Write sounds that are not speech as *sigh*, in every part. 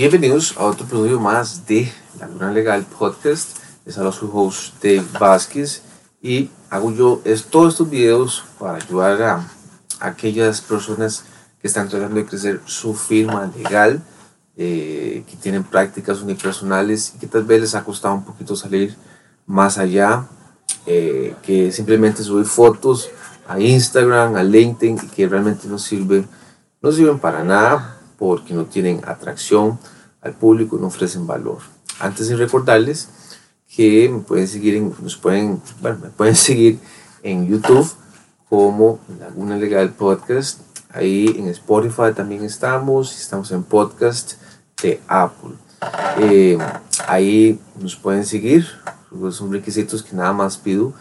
Bienvenidos a otro episodio más de Laguna Legal Podcast. Les habla su host Dave Vázquez y hago yo es, todos estos videos para ayudar a, aquellas personas que están tratando de crecer su firma legal, eh, que tienen prácticas unipersonales y que tal vez les ha costado un poquito salir más allá, eh, que simplemente subir fotos a Instagram, a LinkedIn y que realmente no sirven, no sirven para nada porque no tienen atracción al público, no ofrecen valor. Antes de recordarles que me pueden seguir en, nos pueden, bueno, me pueden *laughs* seguir en YouTube como Laguna Legal Podcast. Ahí en Spotify también estamos, estamos en podcast de Apple. Eh, ahí nos pueden seguir, son requisitos que nada más pido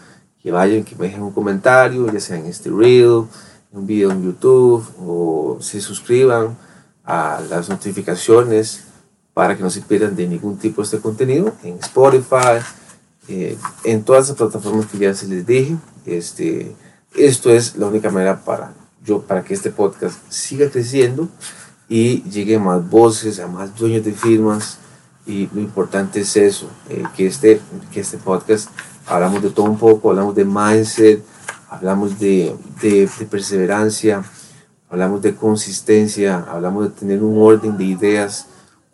que vayan, que me dejen un comentario, ya sea en este reel, un video en YouTube o se suscriban a las notificaciones para que no se pierdan de ningún tipo este contenido en Spotify, eh, en todas las plataformas que ya se les dije. Este, esto es la única manera para yo, para que este podcast siga creciendo y llegue a más voces, a más dueños de firmas. Y lo importante es eso, eh, que, este, que este podcast hablamos de todo un poco, hablamos de mindset, hablamos de, de, de perseverancia, hablamos de consistencia, hablamos de tener un orden de ideas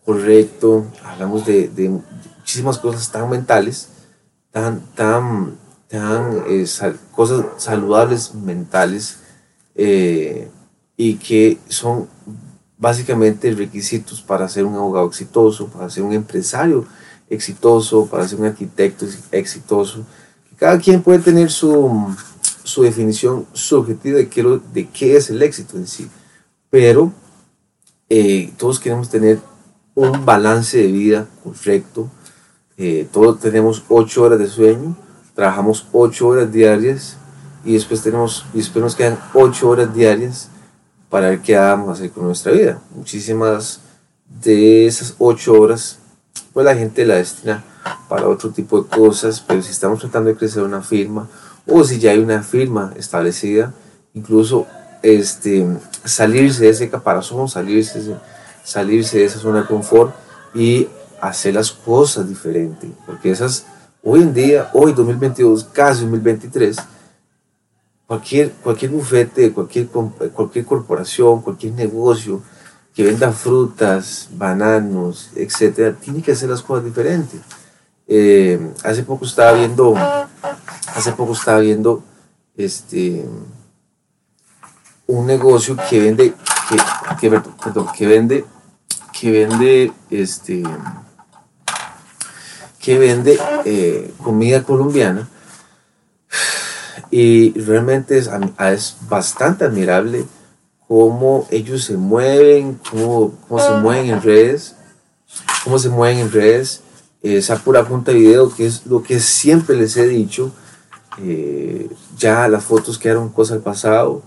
correcto, hablamos de, de muchísimas cosas tan mentales, tan, tan, tan eh, cosas saludables mentales eh, y que son básicamente requisitos para ser un abogado exitoso, para ser un empresario exitoso, para ser un arquitecto exitoso. Cada quien puede tener su, su definición subjetiva de qué, es el éxito en sí, pero eh, todos queremos tener un balance de vida correcto. Eh, todos tenemos ocho horas de sueño, trabajamos ocho horas diarias y después, tenemos, y después nos quedan ocho horas diarias para ver qué vamos a hacer con nuestra vida. Muchísimas de esas ocho horas, pues la gente la destina para otro tipo de cosas, pero si estamos tratando de crecer una firma o si ya hay una firma establecida, incluso este, salirse de ese caparazón, salirse salirse de esa zona de confort y hacer las cosas diferentes. Porque esas, hoy en día, hoy 2022, casi 2023, cualquier, cualquier bufete, cualquier, cualquier corporación, cualquier negocio que venda frutas, bananos, etcétera, tiene que hacer las cosas diferentes. Eh, hace poco estaba viendo, hace poco estaba viendo este, un negocio que vende, que, que, vende que vende este que vende eh, comida colombiana. Y realmente es, es, bastante admirable cómo ellos se mueven, cómo, cómo, se mueven en redes, cómo se mueven en redes, esa pura junta de video que es lo que siempre les he dicho, eh, ya las fotos quedaron cosas del pasado,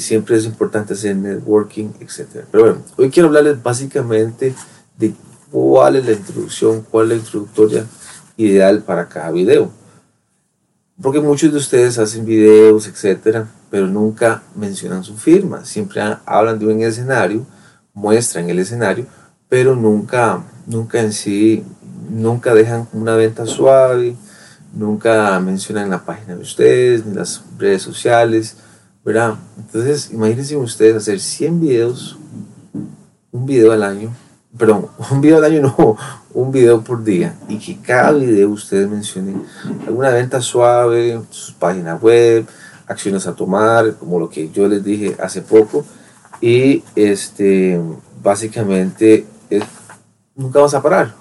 siempre es importante hacer networking, etc. Pero bueno, hoy quiero hablarles básicamente de cuál es la introducción, cuál es la introductoria ideal para cada video. Porque muchos de ustedes hacen videos, etc., pero nunca mencionan su firma. Siempre hablan de un escenario, muestran el escenario, pero nunca, nunca en sí, nunca dejan una venta suave, nunca mencionan la página de ustedes, ni las redes sociales, ¿verdad? Entonces, imagínense ustedes hacer 100 videos, un video al año, perdón, *laughs* un video al año no, un video por día, y que cada video ustedes mencionen alguna venta suave, su página web, acciones a tomar, como lo que yo les dije hace poco, y este, básicamente nunca vamos a parar.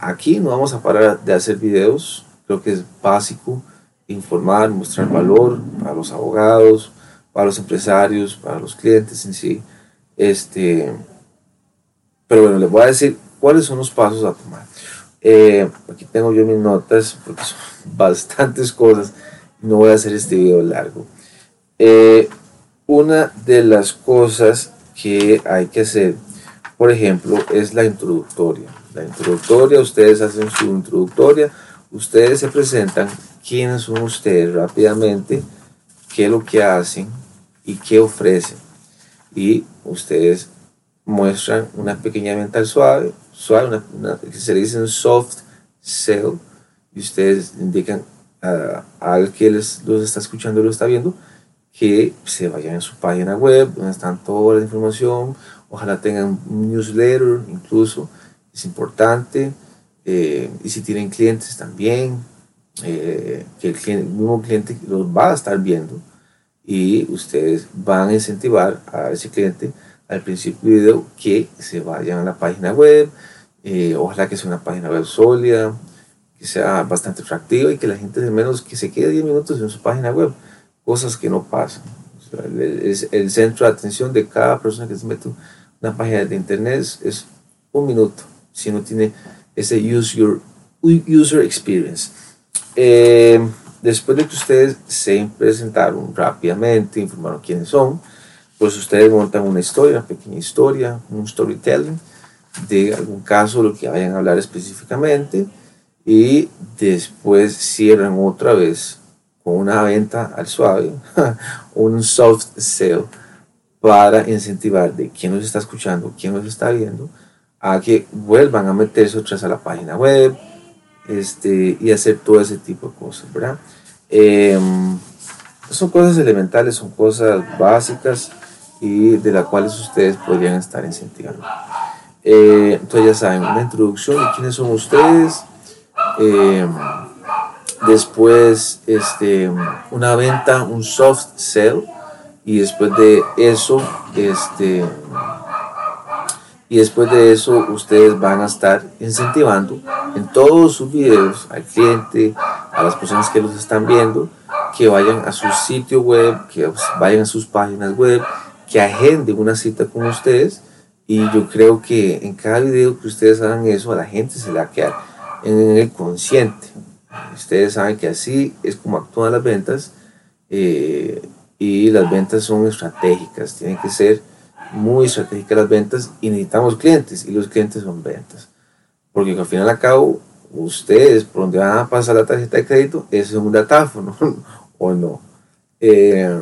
Aquí no vamos a parar de hacer videos, creo que es básico informar, mostrar valor para los abogados, para los empresarios, para los clientes en sí. Este, pero bueno, les voy a decir cuáles son los pasos a tomar. Eh, aquí tengo yo mis notas porque son *laughs* bastantes cosas. No voy a hacer este video largo. Eh, una de las cosas que hay que hacer, por ejemplo, es la introductoria. La introductoria, ustedes hacen su introductoria, ustedes se presentan quiénes son ustedes rápidamente, qué es lo que hacen y qué ofrecen. Y ustedes muestran una pequeña venta suave, suave una, que se le dice soft sell, y ustedes indican al que les, los está escuchando, lo está viendo, que se vayan a su página web, donde están toda la información, ojalá tengan un newsletter incluso, es importante, eh, y si tienen clientes también, eh, que el, cliente, el mismo cliente los va a estar viendo y ustedes van a incentivar a ese cliente al principio del video que se vayan a la página web, eh, ojalá que sea una página web sólida, que sea bastante atractiva y que la gente de menos que se quede 10 minutos en su página web, cosas que no pasan. es el, centro de atención de cada persona que se mete una página de internet es, un minuto, si no tiene ese use your, user experience. Eh, después de que ustedes se presentaron rápidamente, informaron quiénes son, pues ustedes montan una historia, una pequeña historia, un storytelling de algún caso, lo que vayan a hablar específicamente, y después cierran otra vez con una venta al suave, *laughs* un soft sale, para incentivar de quién nos está escuchando, quién nos está viendo, a que vuelvan a meterse otras a la página web este, y hacer todo ese tipo de cosas, ¿verdad? Em, son cosas elementales, son cosas básicas y de las cuales ustedes podrían estar incentivando. Eh, entonces ya saben, una introducción de quiénes son ustedes. Eh, después este, una venta, un soft sell. Y después de eso, este, y después de eso ustedes van a estar incentivando en todos sus videos al cliente, a las personas que los están viendo, que vayan a su sitio web, que vayan a sus páginas web, que agenden una cita con ustedes y yo creo que en cada video que ustedes hagan eso a la gente se le va a en el consciente. Ustedes saben que así es como actúan las ventas eh, y las ventas son estratégicas, tienen que ser muy estratégicas las ventas y necesitamos clientes y los clientes son ventas. Porque al final y al cabo, ustedes por donde van a pasar la tarjeta de crédito, es un datáfono *laughs* o no. Eh,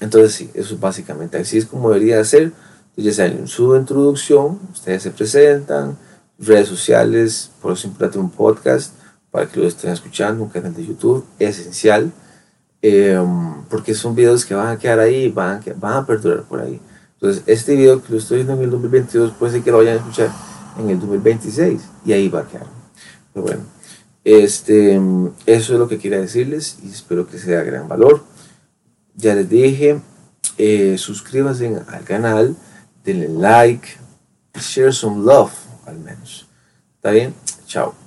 entonces sí, eso es básicamente así es como debería ser. Entonces ya saben, su introducción, ustedes se presentan, redes sociales, por importante un podcast para que lo estén escuchando, un canal de YouTube, esencial, em, porque son videos que van a quedar ahí, van a, van a perdurar por ahí. Entonces, este video que lo estoy viendo en el 2022 puede ser que lo vayan a escuchar en el 2026 y ahí va a quedar. Pero bueno, este, eso es lo que quería decirles y espero que sea gran valor. Ya les dije, eh, suscríbanse al canal, denle like, share some love al menos. ¿Está bien? Chao.